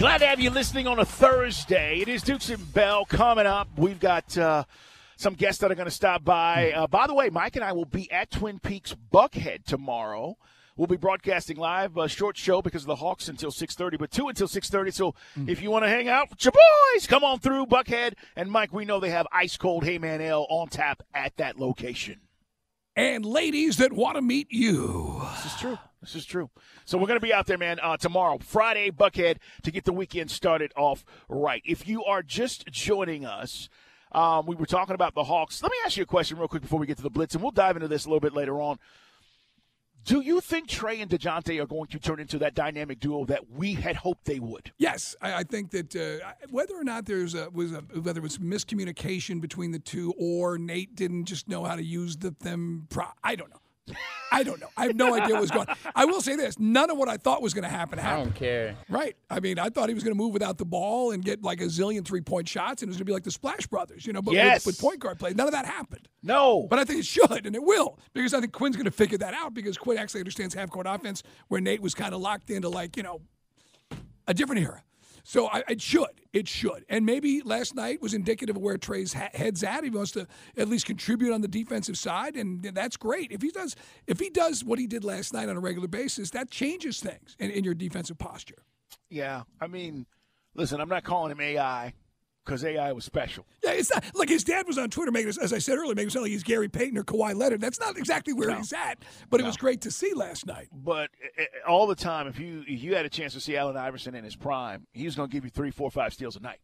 Glad to have you listening on a Thursday. It is Dukes and Bell coming up. We've got uh, some guests that are going to stop by. Uh, by the way, Mike and I will be at Twin Peaks Buckhead tomorrow. We'll be broadcasting live, a short show because of the Hawks until 6.30, but 2 until 6.30. So if you want to hang out with your boys, come on through Buckhead. And, Mike, we know they have ice-cold Heyman Ale on tap at that location. And ladies that want to meet you. This is true. This is true. So we're going to be out there, man, uh, tomorrow, Friday, Buckhead, to get the weekend started off right. If you are just joining us, um, we were talking about the Hawks. Let me ask you a question real quick before we get to the Blitz, and we'll dive into this a little bit later on. Do you think Trey and Dejounte are going to turn into that dynamic duo that we had hoped they would? Yes, I, I think that uh, whether or not there's a, was a, whether it was miscommunication between the two or Nate didn't just know how to use the, them, pro- I don't know. I don't know. I have no idea what was going. on. I will say this: none of what I thought was going to happen happened. I don't care. Right. I mean, I thought he was going to move without the ball and get like a zillion three point shots, and it was going to be like the Splash Brothers, you know, but Yes. with, with point guard play. None of that happened. No. But I think it should, and it will, because I think Quin's going to figure that out because Quin actually understands half court offense, where Nate was kind of locked into like you know a different era. So I, it should, it should, and maybe last night was indicative of where Trey's ha- head's at. He wants to at least contribute on the defensive side, and that's great. If he does, if he does what he did last night on a regular basis, that changes things in, in your defensive posture. Yeah. I mean, listen, I'm not calling him AI because AI was special. Yeah, it's not like his dad was on Twitter making, as I said earlier, making it sound like he's Gary Payton or Kawhi Leonard. That's not exactly where he's at, but it was great to see last night. But uh, uh, all the time, if you if you had a chance to see Allen Iverson in his prime, he was going to give you three, four, five steals a night,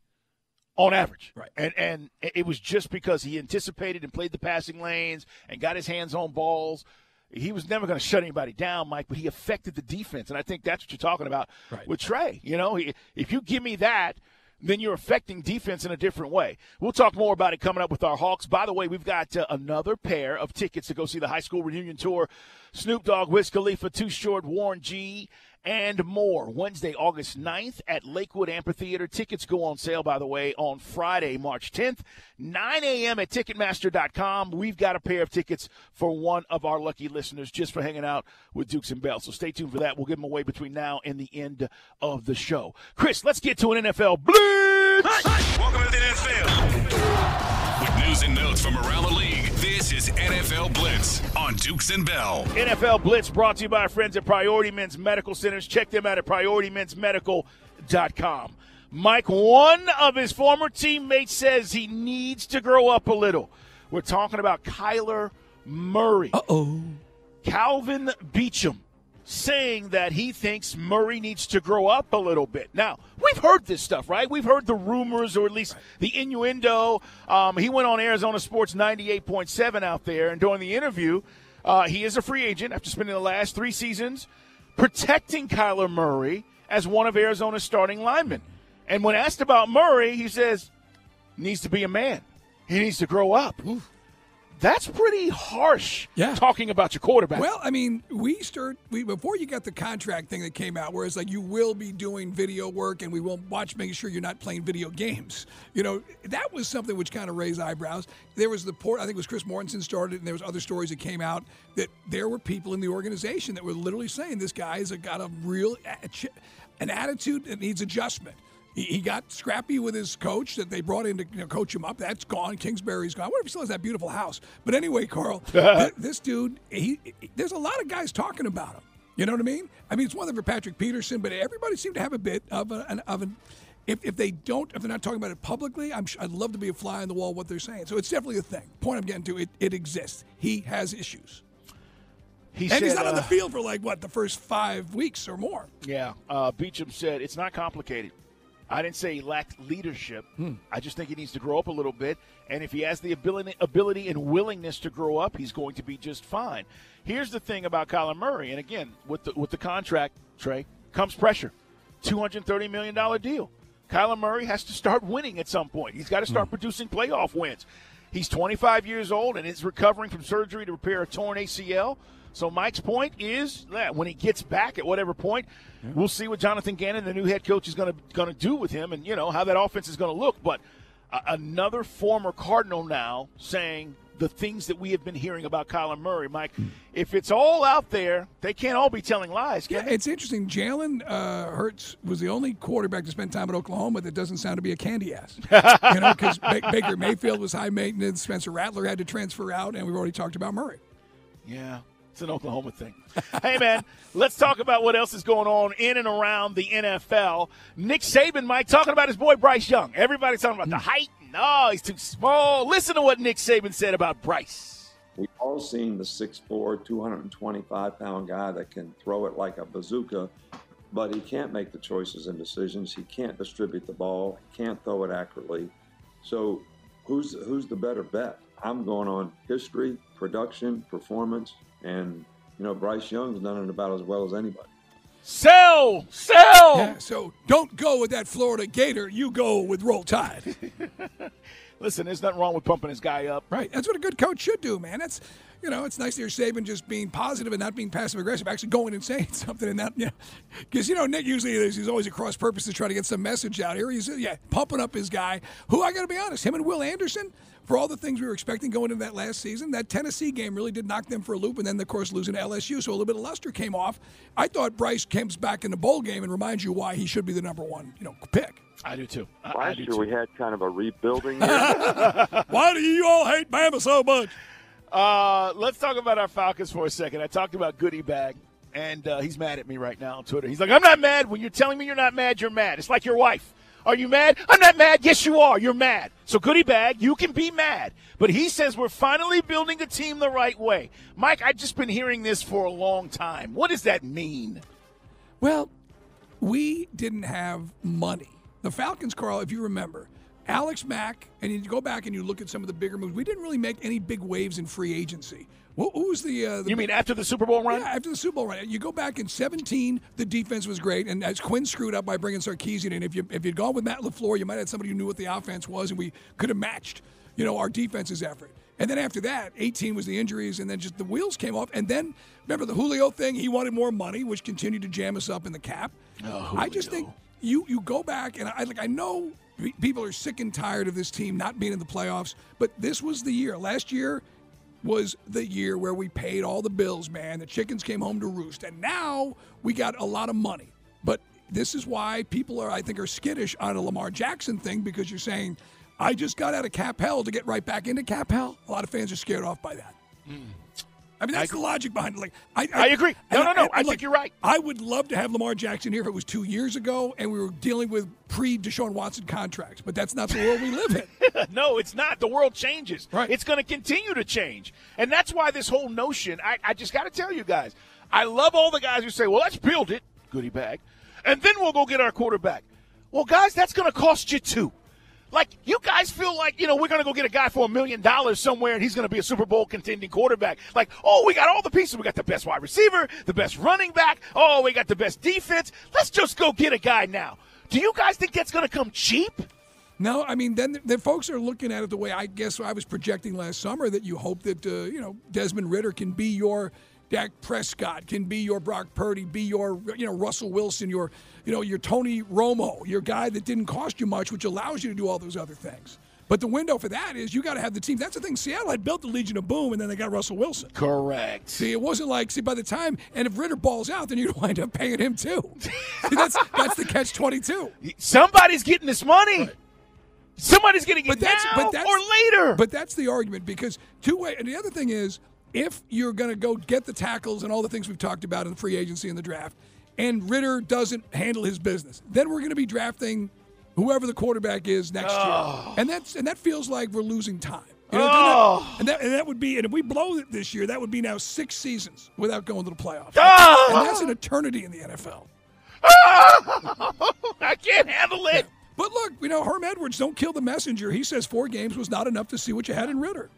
on average. Right. And and it was just because he anticipated and played the passing lanes and got his hands on balls. He was never going to shut anybody down, Mike, but he affected the defense, and I think that's what you're talking about Right. with Trey. You know, he, if you give me that, then you're affecting defense in a different way. We'll talk more about it coming up with our Hawks. By the way, we've got uh, another pair of tickets to go see the high school reunion tour. Snoop Dogg, Wiz Khalifa, Too Short, Warren G, and more. Wednesday, August 9th at Lakewood Amphitheater. Tickets go on sale, by the way, on Friday, March 10th, 9 a.m. at Ticketmaster.com. We've got a pair of tickets for one of our lucky listeners just for hanging out with Dukes and Bell. So stay tuned for that. We'll give them away between now and the end of the show. Chris, let's get to an NFL Blitz. Welcome to the NFL. With news and notes from around the league, this is NFL Blitz on Dukes and Bell. NFL Blitz brought to you by our friends at Priority Men's Medical Centers. Check them out at PriorityMen'sMedical.com. Mike, one of his former teammates says he needs to grow up a little. We're talking about Kyler Murray. Uh oh, Kelvin Beachum saying that he thinks Murray needs to grow up a little bit. Now, we've heard this stuff, right? We've heard the rumors or at least the innuendo. Um, he went on Arizona Sports 98.7 out there, and during the interview, uh, he is a free agent after spending the last three seasons protecting Kyler Murray as one of Arizona's starting linemen. And when asked about Murray, he says, needs to be a man. He needs to grow up. That's pretty harsh Yeah. talking about your quarterback. Well, I mean, we start we before you got the contract thing that came out, where it's like you will be doing video work and we will watch making sure you're not playing video games. You know, that was something which kind of raised eyebrows. There was the port, I think it was Chris Mortensen started, and there was other stories that came out that there were people in the organization that were literally saying this guy has got a real a- an attitude that needs adjustment. He, he got scrappy with his coach that they brought in to you know, coach him up. That's gone. Kingsbury's gone. I wonder if he still has that beautiful house. But anyway, Carl, th- this dude, he, he- there's a lot of guys talking about him. You know what I mean? I mean, it's one thing for Patrick Peterson, but everybody seemed to have a bit of a, an of an. If, if they don't, if they're not talking about it publicly, I'm, sh- I'd love to be a fly on the wall what they're saying. So it's definitely a thing. Point I'm getting to, it, it exists. He has issues, he and he's said, not on the uh, field for like what the first five weeks or more. Yeah, uh, Beachum said it's not complicated. I didn't say he lacked leadership. Hmm. I just think he needs to grow up a little bit. And if he has the ability, ability and willingness to grow up, he's going to be just fine. Here's the thing about Kyler Murray, and again, with the with the contract, Trey, comes pressure. Two hundred thirty million dollar deal. Kyler Murray has to start winning at some point. He's got to start hmm. producing playoff wins. He's 25 years old and is recovering from surgery to repair a torn ACL. So Mike's point is that when he gets back at whatever point, we'll see what Jonathan Gannon, the new head coach, is going to going to do with him, and you know how that offense is going to look. But uh, another former Cardinal now saying the things that we have been hearing about Kyler Murray, Mike. If it's all out there, they can't all be telling lies. Yeah, it's interesting. Jalen uh, Hurts was the only quarterback to spend time at Oklahoma that doesn't sound to be a candy ass. you know, because ba- Baker Mayfield was high maintenance, Spencer Rattler had to transfer out, and we've already talked about Murray. Yeah. It's an Oklahoma thing. hey, man, let's talk about what else is going on in and around the NFL. Nick Saban, Mike, talking about his boy Bryce Young. Everybody's talking about the height. No, he's too small. Listen to what Nick Saban said about Bryce. We've all seen the 6'4, 225 pound guy that can throw it like a bazooka, but he can't make the choices and decisions. He can't distribute the ball, he can't throw it accurately. So, who's, who's the better bet? I'm going on history, production, performance, and you know Bryce Young's done it about as well as anybody. Sell, sell. Yeah, so don't go with that Florida Gator. You go with Roll Tide. Listen, there's nothing wrong with pumping this guy up. Right. That's what a good coach should do, man. That's you know, it's nice to hear Saban just being positive and not being passive aggressive, actually going and saying something and that, you know, because you know Nick usually is, he's always across purpose to try to get some message out here. He's yeah pumping up his guy, who I got to be honest, him and Will Anderson. For all the things we were expecting going into that last season, that Tennessee game really did knock them for a loop, and then of course losing to LSU, so a little bit of luster came off. I thought Bryce comes back in the bowl game and reminds you why he should be the number one, you know, pick. I do too. I, Last I do year too. we had kind of a rebuilding year. Why do you all hate Bama so much? Uh, let's talk about our Falcons for a second. I talked about Goody Bag, and uh, he's mad at me right now on Twitter. He's like, I'm not mad. When you're telling me you're not mad, you're mad. It's like your wife. Are you mad? I'm not mad. Yes, you are. You're mad. So, goody Bag, you can be mad. But he says we're finally building a team the right way. Mike, I've just been hearing this for a long time. What does that mean? Well, we didn't have money. The Falcons, Carl, if you remember, Alex Mack, and you go back and you look at some of the bigger moves, we didn't really make any big waves in free agency. Who who was the, uh, the You mean after the Super Bowl run? yeah, after the Super Bowl run, you go back in 17, the defense was great, and as Quinn screwed up by bringing Sarkisian in, if you if you'd gone with Matt LaFleur, you might have had somebody who knew what the offense was, and we could have matched, you know, our defense's effort. And then after that, 18 was the injuries, and then just the wheels came off. And then remember the Julio thing? He wanted more money, which continued to jam us up in the cap. I just think you you go back, and I like I know people are sick and tired of this team not being in the playoffs, but this was the year. Last year was the year where we paid all the bills, man. The chickens came home to roost, and now we got a lot of money. But this is why people are, I think, are skittish on a Lamar Jackson thing because you're saying, I just got out of cap hell to get right back into cap hell. A lot of fans are scared off by that. Hmm. I mean, that's the logic behind it. Like, I, I agree. No, no, no. I think look, you're right. I would love to have Lamar Jackson here if it was two years ago and we were dealing with pre Deshaun Watson contracts, but that's not the world we live in. no, it's not. The world changes. Right. It's going to continue to change. And that's why this whole notion, I, I just got to tell you guys, I love all the guys who say, well, let's build it, goodie bag, and then we'll go get our quarterback. Well, guys, that's going to cost you too. Like, you guys feel like, you know, we're going to go get a guy for a million dollars somewhere and he's going to be a Super Bowl contending quarterback. Like, oh, we got all the pieces. We got the best wide receiver, the best running back. Oh, we got the best defense. Let's just go get a guy now. Do you guys think that's going to come cheap? No, I mean, then the folks are looking at it the way I guess I was projecting last summer that you hope that uh, you know Desmond Ridder can be your Dak Prescott, can be your Brock Purdy, be your you know Russell Wilson, your you know your Tony Romo, your guy that didn't cost you much, which allows you to do all those other things. But the window for that is you got to have the team. That's the thing. Seattle had built the Legion of Boom, and then they got Russell Wilson. Correct. See, it wasn't like see by the time, and if Ridder balls out, then you'd wind up paying him too. see, that's that's the catch twenty two. Somebody's getting this money. Somebody's getting it But that's- now but that's- or later. But that's the argument because two way. And the other thing is, if you're going to go get the tackles and all the things we've talked about in the free agency and the draft, and Ridder doesn't handle his business, then we're going to be drafting whoever the quarterback is next year, oh. and that's and that feels like we're losing time. You know, Oh. and, that, and that would be, and if we blow it this year, that would be now six seasons without going to the playoffs, Oh. Ah! and that's an eternity in the NFL. Ah! I can't handle it. But look, you know, Herm Edwards, don't kill the messenger. He says four games was not enough to see what you had in Ridder.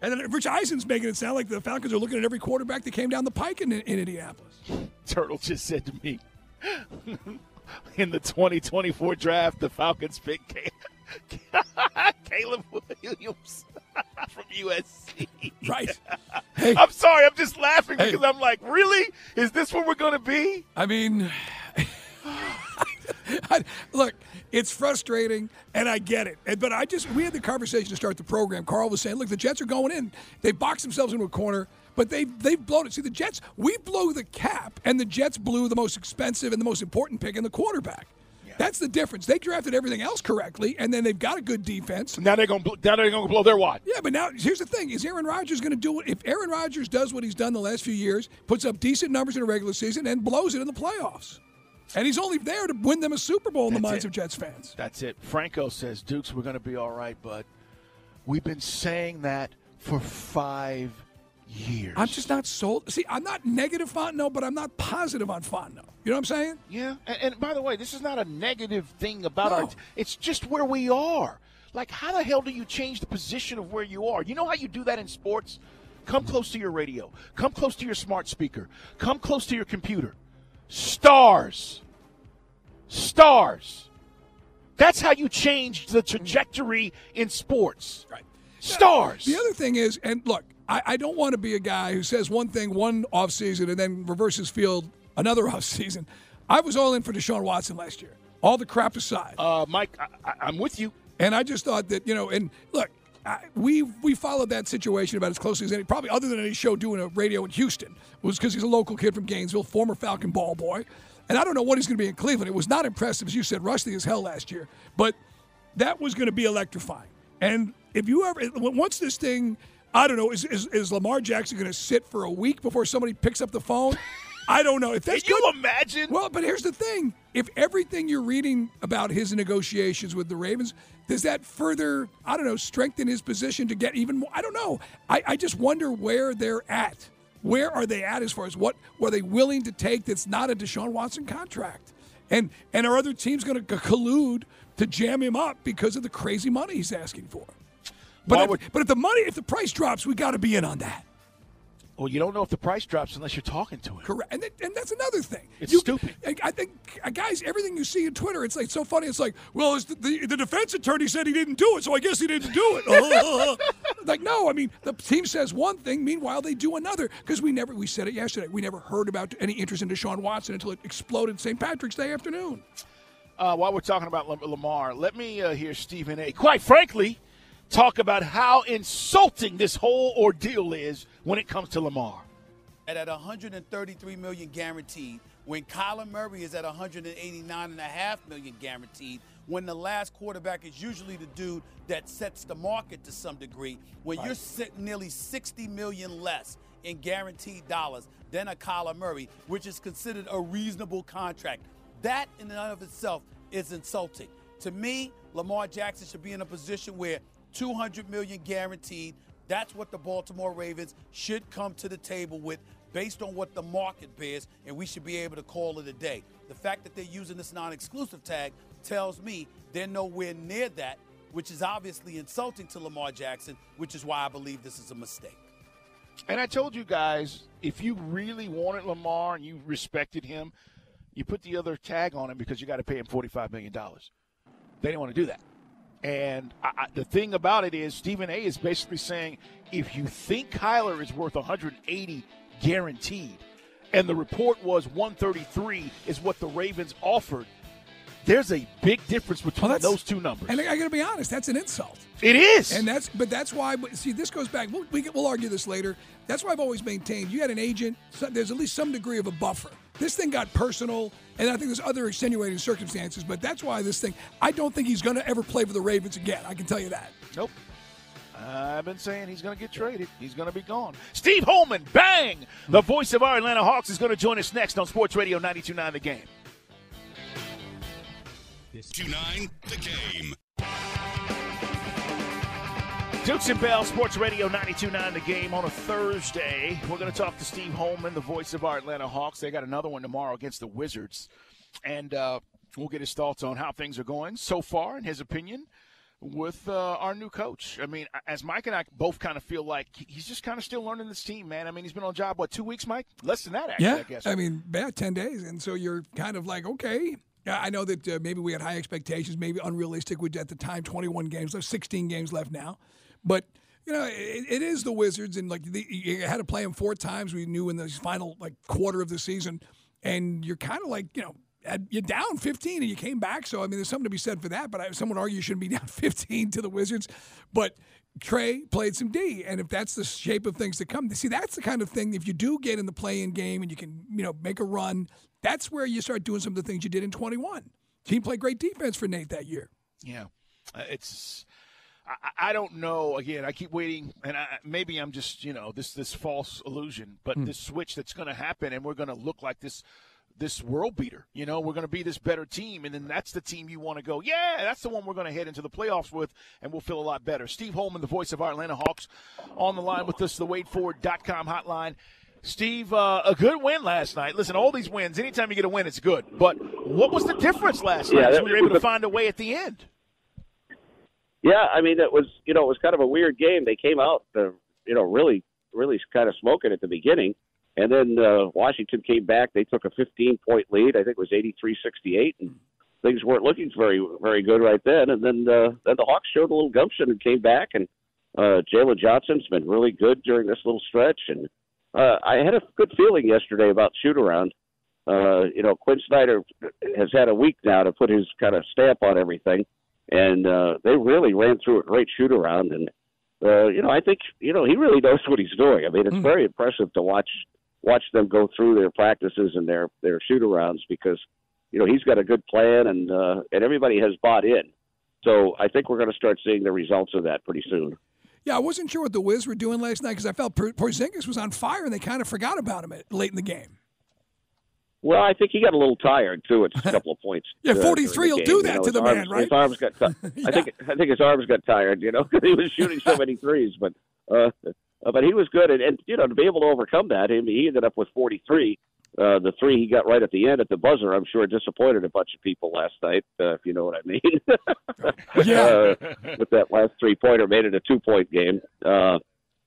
And then Rich Eisen's making it sound like the Falcons are looking at every quarterback that came down the pike in, in Indianapolis. Turtle just said to me in the 2024 draft, the Falcons pick Ca- Caleb Williams from USC. Right. Hey, I'm sorry, I'm just laughing Hey. because I'm like, really? Is this what we're going to be? I mean, I, look, it's frustrating, and I get it. But I just we had the conversation to start the program. Carl was saying, "Look, the Jets are going in. They boxed themselves into a corner." But they they've blown it. See, the Jets, we blew the cap, and the Jets blew the most expensive and the most important pick in the quarterback. That's the difference. They drafted everything else correctly, and then they've got a good defense. Now they're going to now they're going to blow their wad. Yeah, but now here's the thing: is Aaron Rodgers going to do it? If Aaron Rodgers does what he's done the last few years, puts up decent numbers in a regular season, and blows it in the playoffs, and he's only there to win them a Super Bowl in the minds it. of Jets fans. That's it. Franco says, Dukes, we're going to be all right, but we've been saying that for five years. I'm just not sold. See, I'm not negative Fontenot, but I'm not positive on Fontenot. You know what I'm saying? Yeah, and, and by the way, this is not a negative thing about No. our. It's just where we are. Like, how the hell do you change the position of where you are? You know how you do that in sports? Come close to your radio. Come close to your smart speaker. Come close to your computer. Stars. Stars. That's how you change the trajectory in sports. Right. Stars. The other thing is, and look, I, I don't want to be a guy who says one thing one offseason and then reverses field another offseason. I was all in for Deshaun Watson last year. All the crap aside. uh, Mike, I, I, I'm with you. And I just thought that, you know, and look, I, we we followed that situation about as closely as any, probably other than any show doing a radio in Houston, was because he's a local kid from Gainesville, former Falcon ball boy. And I don't know what he's going to be in Cleveland. It was not impressive, as you said, rusty as hell last year. But that was going to be electrifying. And if you ever, once this thing, I don't know, is, is, is Lamar Jackson going to sit for a week before somebody picks up the phone? I don't know. If that's Can you good, imagine? well, but here's the thing: if everything you're reading about his negotiations with the Ravens, does that further, I don't know, strengthen his position to get even more? I don't know. I, I just wonder where they're at. Where are they at as far as what were they willing to take that's not a Deshaun Watson contract? And and are other teams going to collude to jam him up because of the crazy money he's asking for? But if, but if the money, if the price drops, we got to be in on that. Well, you don't know if the price drops unless you're talking to him. Correct, and, that, and that's another thing. It's You- stupid. I- I think, uh, guys, everything you see on Twitter, it's like so funny. It's like, well, it's the, the, the defense attorney said he didn't do it, so I guess he didn't do it. like, no, I mean, the team says one thing, meanwhile they do another. Because we never, we said it yesterday, we never heard about any interest in Deshaun Watson until it exploded St. Patrick's Day afternoon. uh, while we're talking about Lamar, let me uh, hear Stephen A. Quite frankly, talk about how insulting this whole ordeal is when it comes to Lamar. at at 133 million guaranteed, when Kyler Murray is at 189.5 million guaranteed, when the last quarterback is usually the dude that sets the market to some degree, when you're sitting nearly 60 million less in guaranteed dollars than a Kyler Murray, which is considered a reasonable contract. That in and of itself is insulting. To me, Lamar Jackson should be in a position where 200 million guaranteed. That's what the Baltimore Ravens should come to the table with based on what the market bears, and we should be able to call it a day. The fact that they're using this non exclusive tag tells me they're nowhere near that, which is obviously insulting to Lamar Jackson, which is why I believe this is a mistake. And I told you guys, if you really wanted Lamar and you respected him, you put the other tag on him because you got to pay him $45 million. They didn't want to do that. And I, I, the thing about it is, Stephen A. is basically saying if you think Kyler is worth 180 guaranteed, and the report was 133 is what the Ravens offered, there's a big difference between Well, those two numbers. And I, I got to be honest, that's an insult. it is. And that's, but that's why. See, this goes back. We'll, we, we'll argue this later. That's why I've always maintained. You had an agent. So there's at least some degree of a buffer. This thing got personal, and I think there's other extenuating circumstances. But that's why this thing. I don't think he's going to ever play for the Ravens again. I can tell you that. Nope. I've been saying he's going to get traded. He's going to be gone. Steve Holman, bang! The voice of our Atlanta Hawks is going to join us next on Sports Radio 92.9 The Game. 29 the game. Dukes and Bell, Sports Radio 92.9 The Game on a Thursday. We're going to talk to Steve Holman, the voice of our Atlanta Hawks. They got another one tomorrow against the Wizards. And uh, we'll get his thoughts on how things are going so far in his opinion with uh, our new coach. I mean, as Mike and I both kind of feel like he's just kind of still learning this team, man. I mean, he's been on the job, what, two weeks, Mike? Less than that, actually, yeah, I guess. I mean, yeah, ten days, and so you're kind of like, okay. Yeah, I know that uh, maybe we had high expectations, maybe unrealistic. We at the time 21 games left, 16 games left now, but you know it, it is the Wizards, and like the, you had to play them four times. We knew in the final like quarter of the season, and you're kind of like you know you're down 15 and you came back. So I mean, there's something to be said for that. But I, someone argue you shouldn't be down 15 to the Wizards. But Trey played some D, and if that's the shape of things to come, see, that's the kind of thing. If you do get in the play-in game and you can, you know, make a run, that's where you start doing some of the things you did in 21. Team played great defense for Nate that year. Yeah, uh, it's. I, I don't know. Again, I keep waiting, and I, maybe I'm just you know this this false illusion, but mm. this switch that's going to happen, and we're going to look like this this world beater. You know, we're going to be this better team, and then that's the team you want to go. Yeah, that's the one we're going to head into the playoffs with, and we'll feel a lot better. Steve Holman, the voice of our Atlanta Hawks, on the line with us, the WadeFord.com hotline. Steve, uh, a good win last night. Listen, all these wins, anytime you get a win, it's good. But what was the difference last yeah, night? So we were able to find a way at the end. Yeah, I mean, it was you know it was kind of a weird game. They came out, uh, you know, really, really kind of smoking at the beginning and then uh, Washington came back. They took a 15 point lead. I think it was 83 68. And things weren't looking very, very good right then. And then, uh, then the Hawks showed a little gumption and came back. And uh, Jalen Johnson's been really good during this little stretch. And uh, I had a good feeling yesterday about shoot around. Uh, you know, Quin Snyder has had a week now to put his kind of stamp on everything. And uh, they really ran through a great shoot around. And, uh, you know, I think, you know, he really knows what he's doing. I mean, it's mm. very impressive to watch watch them go through their practices and their their shoot arounds because you know he's got a good plan and uh, and everybody has bought in. So I think we're going to start seeing the results of that pretty soon. Yeah, I wasn't sure what the Wiz were doing last night because I felt Porzingis was on fire and they kind of forgot about him at, late in the game. Well, I think he got a little tired too It's a couple of points. yeah, forty three will do that you know, to the arms, man, right? His arms got. yeah. I think I think his arms got tired. You know, because he was shooting so many threes. But uh, uh, but he was good, and, and you know to be able to overcome that, he, he ended up with 43. Uh, the three he got right at the end at the buzzer, I'm sure disappointed a bunch of people last night, uh, if you know what I mean. yeah. uh, with that last three pointer, made it a two point game. Uh,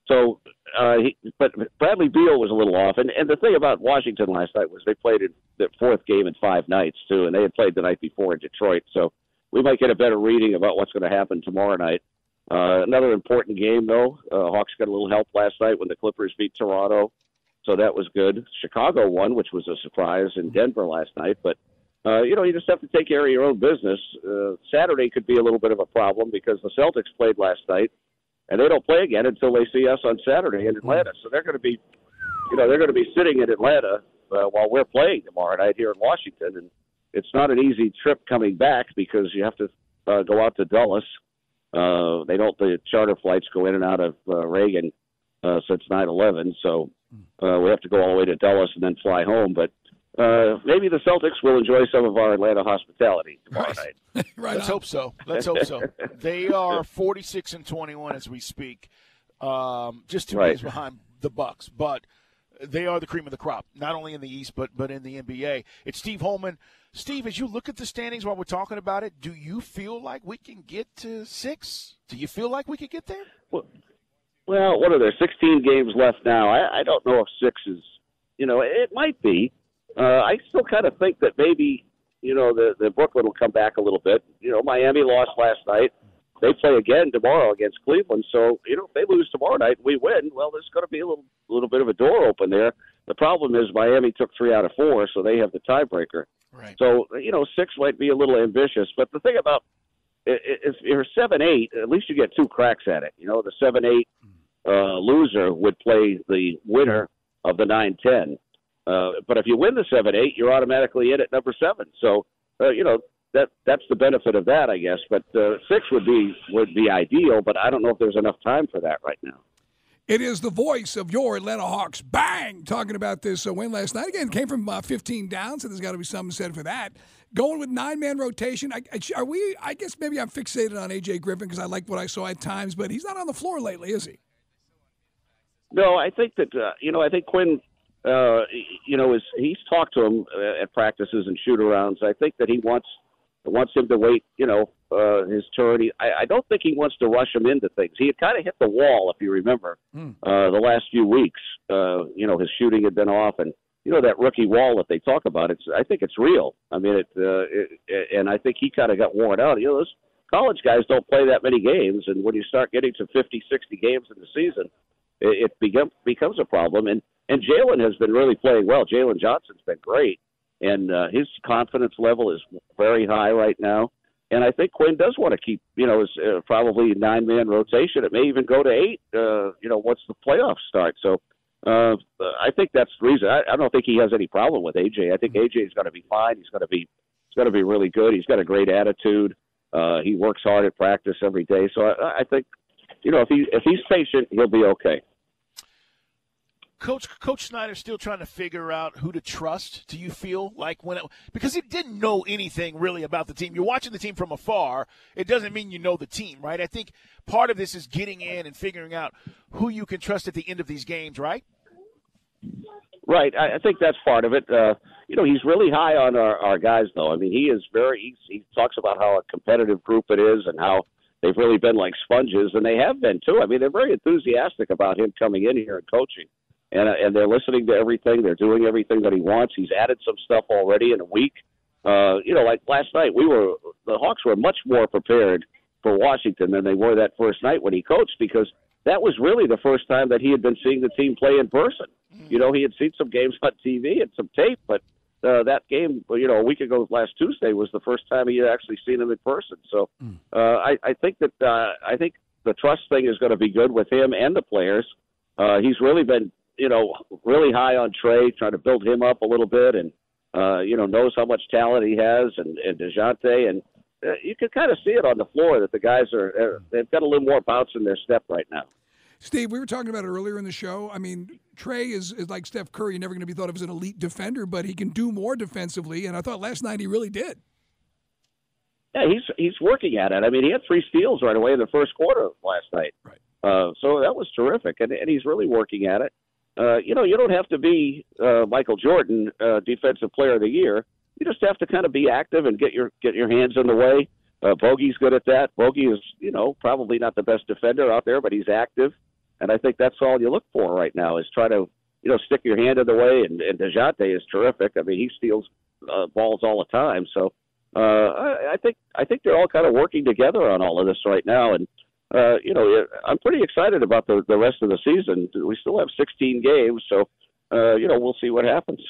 so, uh, he, but Bradley Beal was a little off, and and the thing about Washington last night was they played in the fourth game in five nights too, and they had played the night before in Detroit, so we might get a better reading about what's going to happen tomorrow night. Uh, another important game, though. Uh, Hawks got a little help last night when the Clippers beat Toronto, so that was good. Chicago won, which was a surprise, in Denver last night. But uh, you know, you just have to take care of your own business. Uh, Saturday could be a little bit of a problem because the Celtics played last night, and they don't play again until they see us on Saturday in Atlanta. So they're going to be, you know, they're going to be sitting in Atlanta uh, while we're playing tomorrow night here in Washington, and it's not an easy trip coming back because you have to uh, go out to Dulles uh, they don't. The charter flights go in and out of uh, Reagan uh, since 9/11, so uh, we have to go all the way to Dulles and then fly home. But uh, maybe the Celtics will enjoy some of our Atlanta hospitality tomorrow right. night. right Let's on. hope so. Let's hope so. They are 46 and 21 as we speak, um, just two right. games behind the Bucks, but they are the cream of the crop, not only in the East but but in the NBA. It's Steve Holman Steve, as you look at the standings while we're talking about it, do you feel like we can get to six? Do you feel like we could get there? Well, well what are there? 16 games left now. I, I don't know if six is, you know, it might be. Uh, I still kind of think that maybe, you know, the, the Brooklyn will come back a little bit. You know, Miami lost last night. They play again tomorrow against Cleveland. So, you know, if they lose tomorrow night and we win, well, there's going to be a little, little bit of a door open there. The problem is Miami took three out of four, so they have the tiebreaker. Right. So you know, six might be a little ambitious, but the thing about if you're seven eight, at least you get two cracks at it. You know, the seven eight uh, loser would play the winner of the nine ten. Uh, but if you win the seven eight, you're automatically in at number seven. So uh, you know that that's the benefit of that, I guess. But uh, six would be would be ideal, but I don't know if there's enough time for that right now. It is the voice of your Atlanta Hawks. Bang! Talking about this uh, win last night. Again, came from uh, 15 down, so there's got to be something said for that. Going with nine man rotation. I, are we? I guess maybe I'm fixated on AJ Griffin because I like what I saw at times, but he's not on the floor lately, is he? No, I think that uh, you know. I think Quin, uh, you know, is he's talked to him uh, at practices and shoot arounds. I think that he wants wants him to wait, you know, uh, his turn. He, I, I don't think he wants to rush him into things. He had kind of hit the wall, if you remember, mm. uh, the last few weeks. Uh, you know, his shooting had been off, and you know that rookie wall that they talk about. It's I think it's real. I mean, it, uh, it and I think he kind of got worn out. You know, those college guys don't play that many games, and when you start getting to 50, 60 games in the season, it, it become, becomes a problem. And and Jalen has been really playing well. Jalen Johnson's been great. and uh, his confidence level is very high right now. And I think Quin does want to keep, you know, his uh, probably nine man rotation. It may even go to eight, uh, you know, once the playoffs start. So uh, I think that's the reason. I, I don't think he has any problem with AJ. I think AJ is going to be fine. He's going to be, he's going to be really good. He's got a great attitude. Uh, he works hard at practice every day. So I, I think, you know, if he if he's patient, he'll be okay. Coach Coach Snyder still trying to figure out who to trust. Do you feel like when it, because he didn't know anything really about the team. You're watching the team from afar. It doesn't mean you know the team, right? I think part of this is getting in and figuring out who you can trust at the end of these games, right? Right. I, I think that's part of it. Uh, you know, he's really high on our, our guys, though. I mean, he is very. He, he talks about how a competitive group it is and how they've really been like sponges, and they have been too. I mean, they're very enthusiastic about him coming in here and coaching and uh, and they're listening to everything. They're doing everything that he wants. He's added some stuff already in a week. Uh, you know, like last night, we were the Hawks were much more prepared for Washington than they were that first night when he coached because that was really the first time that he had been seeing the team play in person. You know, he had seen some games on TV and some tape, but uh, that game, you know, a week ago last Tuesday was the first time he had actually seen him in person. So uh, I, I think that uh, I think the trust thing is going to be good with him and the players. Uh, he's really been you know, really high on Trey, trying to build him up a little bit, and uh, you know, knows how much talent he has, and, and Dejounte, and uh, you can kind of see it on the floor that the guys are they've got a little more bounce in their step right now. Steve, we were talking about it earlier in the show. I mean, Trey is, is like Steph Curry, never going to be thought of as an elite defender, but he can do more defensively, and I thought last night he really did. Yeah, he's he's working at it. I mean, he had three steals right away in the first quarter last night. Right. Uh, so that was terrific, and, and he's really working at it. Uh, you know, you don't have to be uh, Michael Jordan, uh, Defensive Player of the Year. You just have to kind of be active and get your get your hands in the way. Uh, Bogey's good at that. Bogey is, you know, probably not the best defender out there, but he's active, and I think that's all you look for right now is try to, you know, stick your hand in the way. And, and Dejounte is terrific. I mean, he steals uh, balls all the time. So uh, I, I think I think they're all kind of working together on all of this right now, and uh, you know, I'm pretty excited about the the rest of the season. We still have 16 games, so uh, you know, we'll see what happens.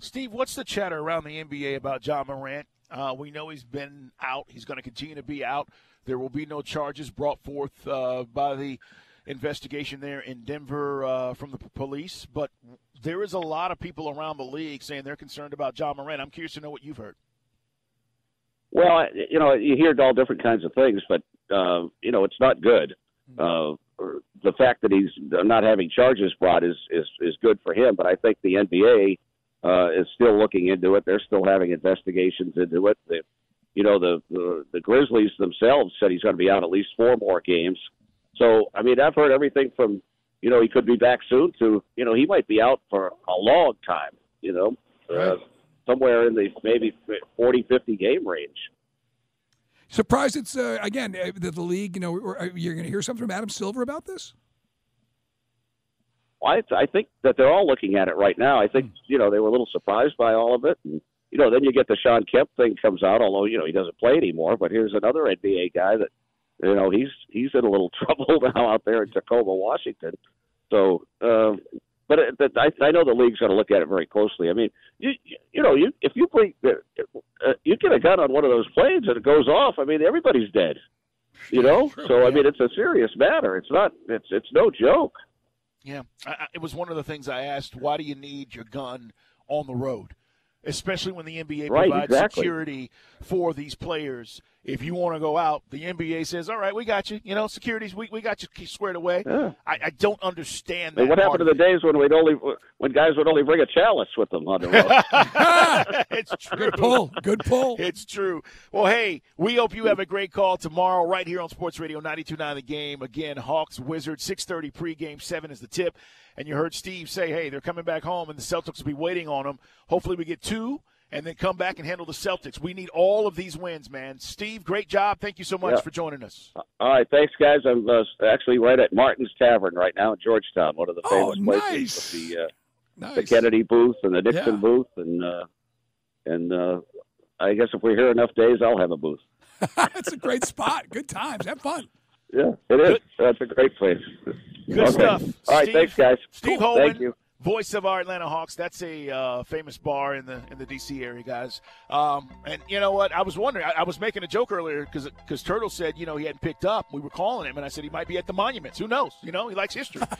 Steve, what's the chatter around the NBA about Ja Morant? Uh, we know he's been out. He's going to continue to be out. There will be no charges brought forth uh, by the investigation there in Denver uh, from the police, but there is a lot of people around the league saying they're concerned about Ja Morant. I'm curious to know what you've heard. Well, you know, you hear all different kinds of things, but uh, you know, it's not good. Uh, the fact that he's not having charges brought is is is good for him, but I think the NBA uh, is still looking into it. They're still having investigations into it. The, you know, the, the the Grizzlies themselves said he's going to be out at least four more games. So, I mean, I've heard everything from, you know, he could be back soon to, you know, he might be out for a long time. You know, uh, somewhere in the maybe 40, 50 game range. Surprised it's uh, again uh, that the league. You know, uh, you're going to hear something from Adam Silver about this. Well, I, I think that they're all looking at it right now. I think you know they were a little surprised by all of it, and you know then you get the Shawn Kemp thing comes out. Although you know he doesn't play anymore, but here's another NBA guy that you know he's he's in a little trouble now out there in Tacoma, Washington. So uh, but, but I, I know the league's going to look at it very closely. I mean, you you know, you if you bring uh, you get a gun on one of those planes and it goes off, I mean, everybody's dead. You know, True, so yeah. I mean, it's a serious matter. It's not. It's it's no joke. Yeah, I, I, it was one of the things I asked. Why do you need your gun on the road, especially when the NBA Right, provides exactly. security for these players? If you want to go out, the NBA says, "All right, we got you. You know, securities, we, we got you squared away." Yeah. I, I don't understand I mean, that. what happened to the it. days when we'd only when guys would only bring a chalice with them on the road? it's true. Good pull. Good pull. It's true. Well, hey, we hope you have a great call tomorrow right here on Sports Radio 92.9 The Game. Again, Hawks, Wizards, 6.30 pregame, 7 is the tip. And you heard Steve say, hey, they're coming back home, and the Celtics will be waiting on them. Hopefully we get two and then come back and handle the Celtics. We need all of these wins, man. Steve, great job. Thank you so much Yeah. for joining us. All right, thanks, guys. I'm uh, actually right at Martin's Tavern right now in Georgetown, one of the Oh, famous places nice. with the uh, Nice. the Kennedy booth and the Nixon Yeah. booth, and uh, and uh, I guess if we're here enough days, I'll have a booth. That's a great spot. Good times. Have fun. Yeah, it is. That's a great place. Good Okay. stuff. All right, Steve- thanks, guys. Steve Cool. Holman, Thank you. Voice of our Atlanta Hawks. That's a uh, famous bar in the in the D.C. area, guys. Um, and you know what? I was wondering. I, I was making a joke earlier because because Turtle said you know he hadn't picked up. We were calling him, and I said he might be at the monuments. Who knows? You know, he likes history.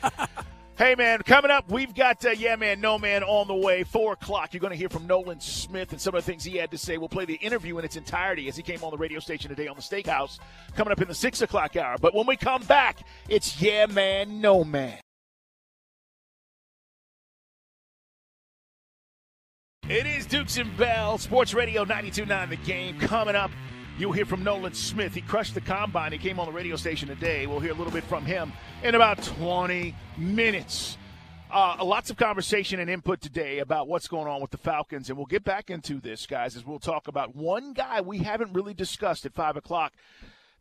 Hey, man, coming up, we've got uh, Yeah Man, No Man on the way. Four o'clock, you're going to hear from Nolan Smith and some of the things he had to say. We'll play the interview in its entirety as he came on the radio station today on the Steakhouse, coming up in the six o'clock hour. But when we come back, it's Yeah Man, No Man. It is Dukes and Bell, Sports Radio 92.9 The Game. Coming up, you'll hear from Nolan Smith. He crushed the combine. He came on the radio station today. We'll hear a little bit from him in about 20 minutes. Uh, lots of conversation and input today about what's going on with the Falcons, and we'll get back into this, guys, as we'll talk about one guy we haven't really discussed at 5 o'clock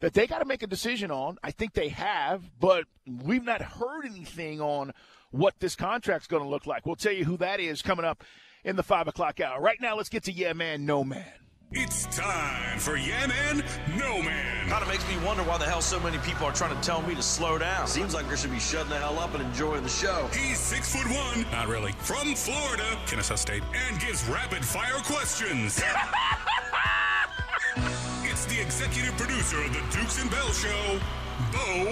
that they got to make a decision on. I think they have, but we've not heard anything on what this contract's going to look like. We'll tell you who that is coming up in the 5 o'clock hour. Right now, let's get to Yeah Man, No Man. It's time for Yeah Man, No Man. Kind of makes me wonder why the hell so many people are trying to tell me to slow down. Seems like they should be shutting the hell up and enjoying the show. He's six foot one, not really, from Florida, Kennesaw State, and gives rapid fire questions. it's the executive producer of the Dukes and Bell Show, Bo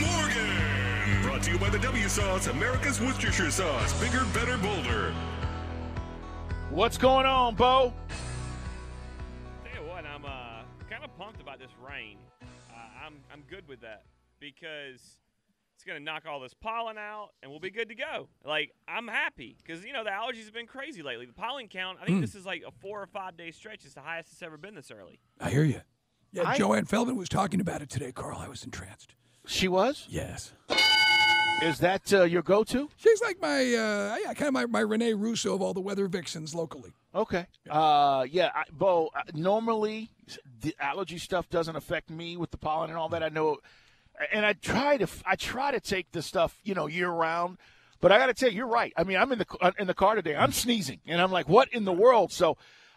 Morgan. Brought to you by the W Sauce, America's Worcestershire sauce, bigger, better, bolder. What's going on, Bo? Tell you what, I'm uh, kind of pumped about this rain. Uh, I'm I'm good with that because it's gonna knock all this pollen out, and we'll be good to go. Like I'm happy because you know the allergies have been crazy lately. The pollen count, I think this is like a four or five day stretch. It's the highest it's ever been this early. I hear you. Yeah, I- Joanne Feldman was talking about it today, Carl. I was entranced. She was? Yes. Is that uh, your go to? She's like my, uh, yeah, kind of my, my Renee Russo of all the weather vixens locally. Okay. Uh, yeah, I, Bo. uh, Normally, the allergy stuff doesn't affect me with the pollen and all that. I know, and I try to I try to take the stuff you know year round. But I got to tell you, you're right. I mean, I'm in the uh, in the car today. I'm sneezing, and I'm like, what in the world? So.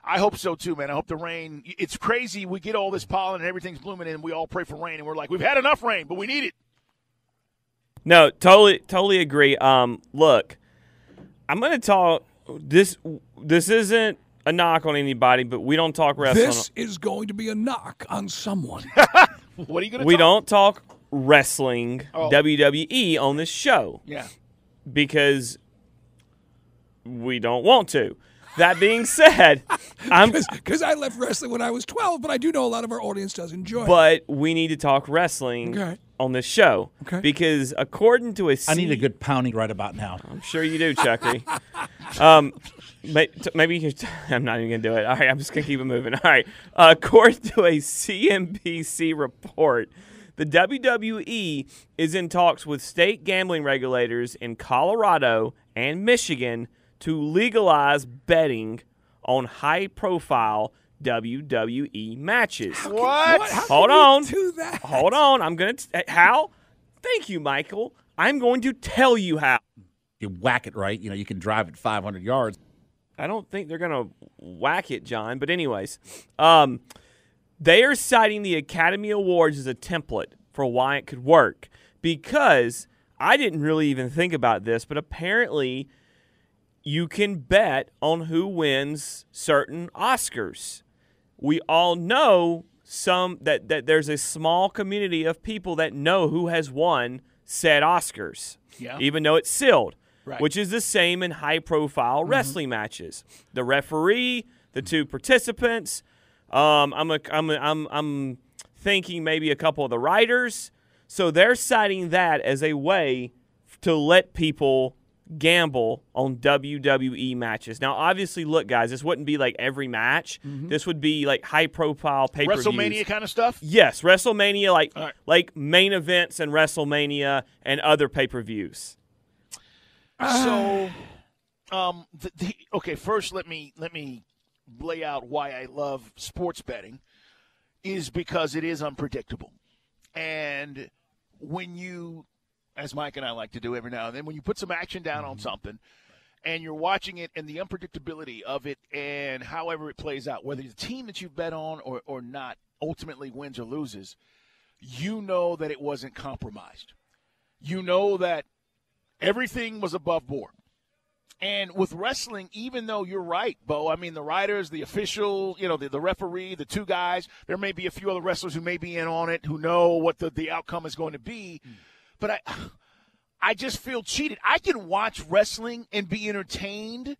I hope so too, man. I hope the rain. It's crazy. We get all this pollen and everything's blooming, and we all pray for rain, and we're like, we've had enough rain, but we need it. No, totally, totally agree. Um, look, I'm gonna talk. This this isn't a knock on anybody, but we don't talk wrestling. This is going to be a knock on someone. What are you going to? we don't talk wrestling Oh. WWE on this show. Yeah. because we don't want to. That being said, I'm Because I left wrestling when I was 12, but I do know a lot of our audience does enjoy it. but we need to talk wrestling Okay. on this show. Okay. Because according to a I need a good pounding right about now. I'm sure you do, Chucky. um, maybe you could, I'm not even gonna do it. All right, I'm just gonna keep it moving. All right, uh, according to a CNBC report, the WWE is in talks with state gambling regulators in Colorado and Michigan to legalize betting on high-profile WWE matches. What? What? How Hold can you on. Do that? Hold on. I'm going to. How? Thank you, Michael. I'm going to tell you how. You whack it right, you know, you can drive it 500 yards. I don't think they're going to whack it, John. But, anyways, um, they are citing the Academy Awards as a template for why it could work because I didn't really even think about this, but apparently you can bet on who wins certain Oscars. We all know some that, that there's a small community of people that know who has won said Oscars, Yeah. even though it's sealed, Right. which is the same in high profile wrestling matches. The referee, the two participants, um, I'm, a, I'm, a, I'm, I'm thinking maybe a couple of the writers. So they're citing that as a way to let people gamble on WWE matches. Now, obviously, look, guys, this wouldn't be like every match. This would be like high profile pay per WrestleMania kind of stuff. Yes, WrestleMania, like right. like main events and WrestleMania and other pay per views. So, um, the, the, okay. First, let me let me lay out why I love sports betting. Is because it is unpredictable, and when you, as Mike and I like to do every now and then, when you put some action down on mm-hmm. something, and you're watching it, and the unpredictability of it, and however it plays out, whether the team that you bet on or or not ultimately wins or loses, you know that it wasn't compromised. You know that everything was above board. And with wrestling, even though you're right, Bo, I mean, the writers, the official, you know, the, the referee, the two guys, there may be a few other wrestlers who may be in on it who know what the, the outcome is going to be. Mm. But I, I just feel cheated. I can watch wrestling and be entertained,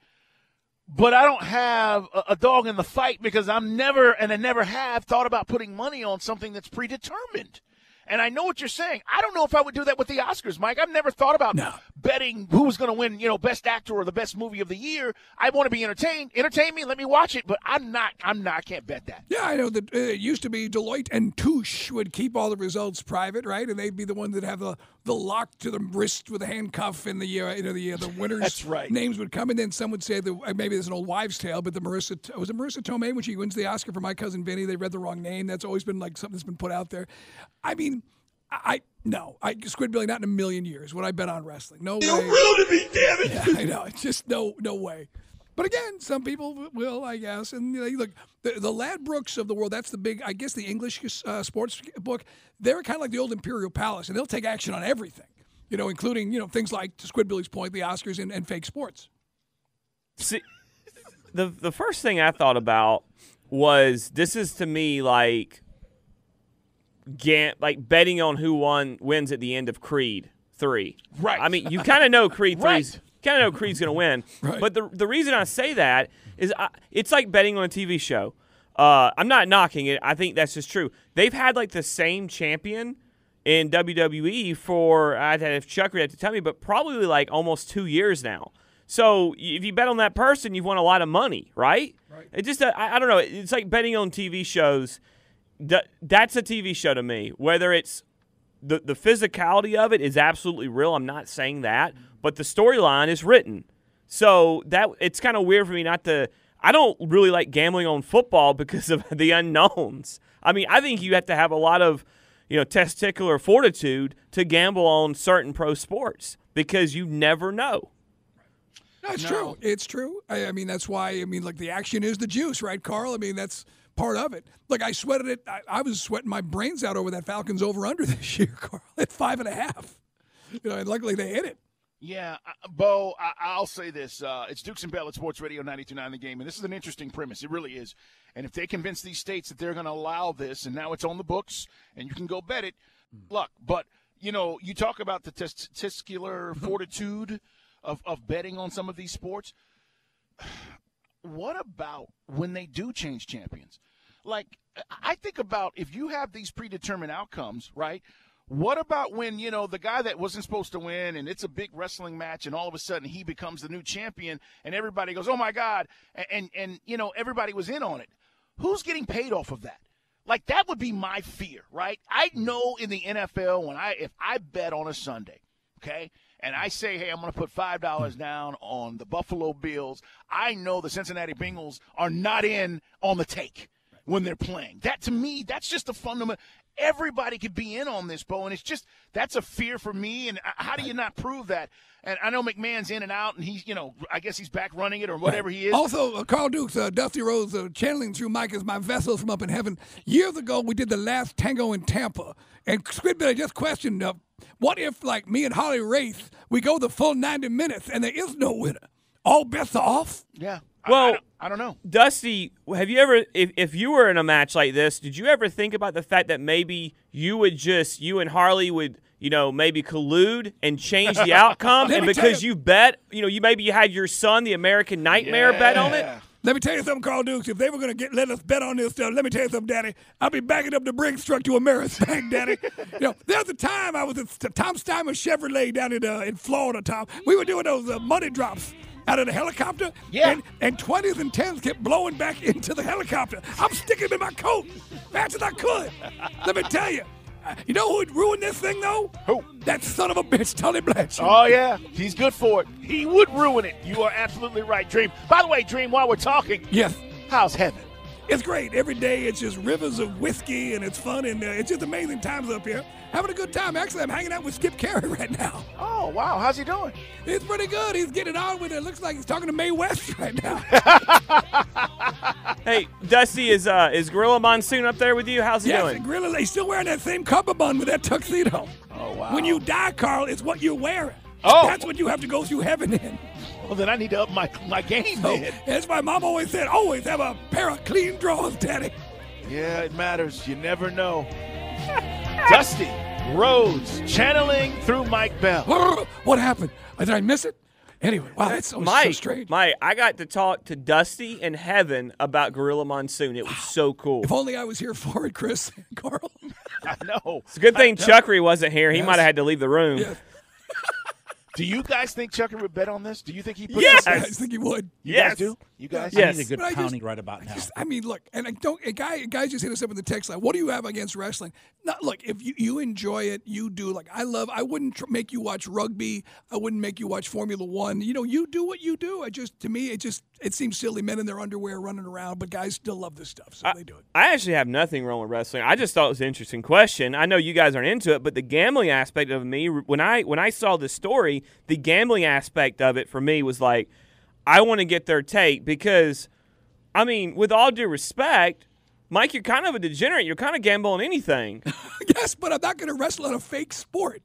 but I don't have a, a dog in the fight because I'm never, and I never have, thought about putting money on something that's predetermined. And I know what you're saying. I don't know if I would do that with the Oscars, Mike. I've never thought about betting who was going to win, you know, best actor or the best movie of the year. I want to be entertained. Entertain me, let me watch it, but I'm not. I'm not. I can't bet that. Yeah, I know that uh, it used to be Deloitte and Touche would keep all the results private, right? And they'd be the one that have the, the lock to the wrist with a handcuff, and the uh, you know the uh, the winners. That's right. Names would come, and then some would say that uh, maybe there's an old wives' tale, but the Marisa was it Marisa Tomei when she wins the Oscar for My Cousin Vinny? They read the wrong name. That's always been like something that's been put out there. I mean. I no, I Squidbilly not in a million years would I bet on wrestling. No You way. ruined me, damn it! Yeah, I know. It's just no no way. But again, some people will, I guess. And you know, look, the, the Ladbrokes of the world, that's the big, I guess, the English uh, sports book. They're kind of like the old Imperial Palace, and they'll take action on everything, you know, including, you know, things like, to Squidbilly's point, the Oscars and, and fake sports. See, the the first thing I thought about was this is to me like ga- like betting on who won wins at the end of Creed three. Right. I mean, you kind of know Creed Right. three's kind of know Creed's going to win. But the the reason I say that is I, it's like betting on a TV show. Uh, I'm not knocking it. I think that's just true. They've had like the same champion in WWE for I'd have Chuck would have to tell me, but probably like almost two years now. So if you bet on that person, you've won a lot of money, right? Right. It just I, I don't know. It's like betting on TV shows. That that's a TV show to me. Whether it's the the physicality of it is absolutely real. I'm not saying that, but the storyline is written. So that it's kind of weird for me not to. I don't really like gambling on football because of the unknowns. I mean, I think you have to have a lot of, you know, testicular fortitude to gamble on certain pro sports because you never know. No, it's true. It's true. I, I mean, that's why, I mean, like the action is the juice, right, Carl? I mean, that's part of it. Look, I sweated it. I, I was sweating my brains out over that Falcons over under this year, Carl, at five and a half. You know, and luckily they hit it. Yeah, uh, Bo, I- I'll say this. Uh, it's Dukes and Bell at Sports Radio 92.9 The Game, and this is an interesting premise. It really is. And if they convince these states that they're going to allow this, and now it's on the books, and you can go bet it, luck. But, you know, you talk about the testicular fortitude of, of betting on some of these sports. What about when they do change champions? Like, I think about if you have these predetermined outcomes, right? What about when, you know, the guy that wasn't supposed to win and it's a big wrestling match and all of a sudden he becomes the new champion and everybody goes, oh my God. And, and, and you know, everybody was in on it. Who's getting paid off of that? Like, that would be my fear, right? I know in the NFL when I, if I bet on a Sunday, okay, and I say, hey, I'm going to put $5 down on the Buffalo Bills, I know the Cincinnati Bengals are not in on the take when they're playing. That to me, that's just a fundamental. Everybody could be in on this, Bo, and it's just that's a fear for me. And how do you not prove that? And I know McMahon's in and out, and he's you know I guess he's back running it or whatever he is. Also, uh, Carl Dukes, uh, Dusty Rhodes, uh, channeling through Mike as my vessel from up in heaven. Years ago, we did the last tango in Tampa, and Squidbilly just questioned, uh, what if, like me and Harley Race, we go the full 90 minutes and there is no winner? All bets are off? Yeah. Well, I don't know. Dusty, have you ever, if, if you were in a match like this, did you ever think about the fact that maybe you would just, you and Harley would, you know, maybe collude and change the outcome? And because you- you bet, you know, you maybe you had your son, the American Nightmare, bet on it? Let me tell you something, Carl Dukes. If they were going to get let us bet on this stuff, let me tell you something, Daddy. I'll be backing up the bricks truck to America's Bank, Daddy. you know, there's a time I was at Tom Steimer Chevrolet down in uh, in Florida, Tom. We were doing those uh, money drops out of the helicopter. Yeah. And, and 20s and 10s kept blowing back into the helicopter. I'm sticking them in my coat fast as I could. Let me tell you. uh, You know who would ruin this thing, though? Who? That son of a bitch, Tully Blanchard. Oh yeah, he's good for it. He would ruin it. You are absolutely right, Dream. By the way, Dream, while we're talking, Yes. how's heaven? It's great. Every day it's just rivers of whiskey and it's fun and uh, it's just amazing times up here. Having a good time. Actually, I'm hanging out with Skip Caray right now. Oh wow, how's he doing? It's pretty good. He's getting on with it. Looks like he's talking to Mae West right now. Hey, Dusty, is uh, is Gorilla Monsoon up there with you? How's he yes, doing? and Gorilla, he's still wearing that same cummerbund with that tuxedo. Oh wow. When you die, Carl, it's what you're wearing. Oh. That's what you have to go through heaven in. Well, then I need to up my, my game So, then. as my mom always said, always have a pair of clean drawers, Daddy. Yeah, it matters. You never know. Dusty Rhodes channeling through Mike Bell. What happened? Uh, did I miss it? Anyway, wow, that's so, so Mike, strange. Mike, I got to talk to Dusty in heaven about Gorilla Monsoon. It was so cool. If only I was here for it, Chris and Carl. I know. It's a good thing Chuckery wasn't here. He Yes. might have had to leave the room. Yeah. Do you guys think Chucker would bet on this? Do you think he put Yes! this I think he would. You Yes. guys do? You guys? Yes. I need a good But I just- pounding right about now. Just- I mean, look, and I don't. A guy, a guy just hit us up in the text line. What do you have against wrestling? Not look. If you, you enjoy it, you do. Like I love. I wouldn't tr- make you watch rugby. I wouldn't make you watch Formula One. You know, you do what you do. I just, to me, it just, it seems silly. Men in their underwear running around, but guys still love this stuff, so they do it. I actually have nothing wrong with wrestling. I just thought it was an interesting question. I know you guys aren't into it, but the gambling aspect of me, when I when I saw this story, the gambling aspect of it for me was like, I want to get their take because, I mean, with all due respect, Mike, you're kind of a degenerate. You're kind of gambling anything. yes, but I'm not going to wrestle on a fake sport.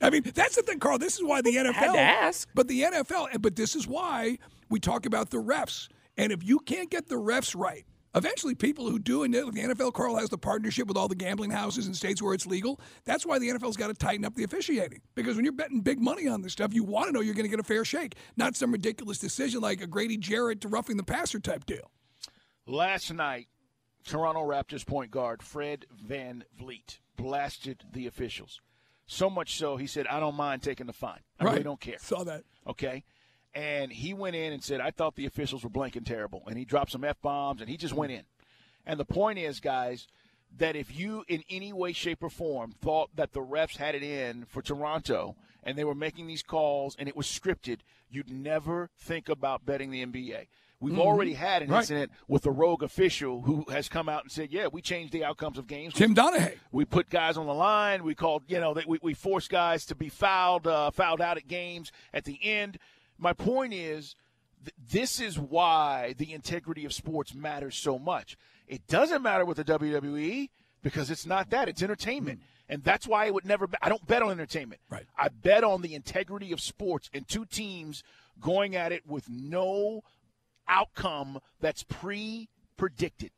I mean, that's the thing, Carl. This is why the NFL. Had to ask. But the NFL, but this is why we talk about the refs. And if you can't get the refs right, eventually people who do, and the NFL, Carl, has the partnership with all the gambling houses in states where it's legal. That's why the NFL's got to tighten up the officiating. Because when you're betting big money on this stuff, you want to know you're going to get a fair shake, not some ridiculous decision like a Grady Jarrett to roughing the passer type deal. Last night, Toronto Raptors point guard Fred Van Vliet blasted the officials. So much so, he said, I don't mind taking the fine. I really don't care. Saw that. Okay? And he went in and said, I thought the officials were blanking terrible. And he dropped some F bombs and he just went in. And the point is, guys, that if you in any way, shape, or form thought that the refs had it in for Toronto and they were making these calls and it was scripted, you'd never think about betting the NBA. We've already had an Right. incident with a rogue official who has come out and said, "Yeah, we changed the outcomes of games. Tim Donaghy. We put guys on the line. We called, you know, that we, we forced guys to be fouled, uh, fouled out at games at the end. My point is, th- this is why the integrity of sports matters so much. It doesn't matter with the WWE because it's not that; it's entertainment, mm. and that's why I would never. Bet. I don't bet on entertainment. Right. I bet on the integrity of sports and two teams going at it with no outcome that's pre-predicted.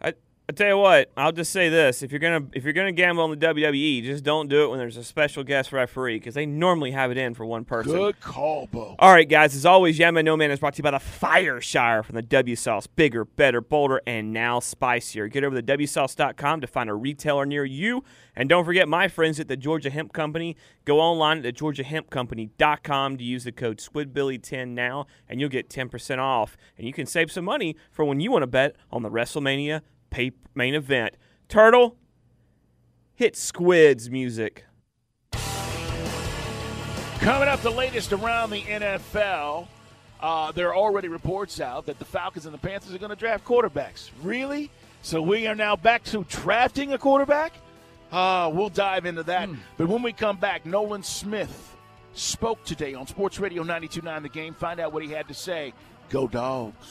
I, I tell you what, I'll just say this: if you're gonna if you're gonna gamble on the WWE, just don't do it when there's a special guest referee because they normally have it in for one person. Good call, Bo. All right, guys. As always, Yama No Man is brought to you by the Fire Shire from the W Sauce. Bigger, better, bolder, and now spicier. Get over to WSauce.com to find a retailer near you. And don't forget my friends at the Georgia Hemp Company. Go online at thegeorgiahempcompany.com to use the code SquidBilly10 now, and you'll get 10% off. And you can save some money for when you want to bet on the WrestleMania pay- main event. Turtle, hit Squid's music. Coming up, the latest around the NFL. Uh, there are already reports out that the Falcons and the Panthers are going to draft quarterbacks. Really? So we are now back to drafting a quarterback? Uh, we'll dive into that. But when we come back, Nolan Smith spoke today on Sports Radio 92.9 The Game. Find out what he had to say. Go Dogs.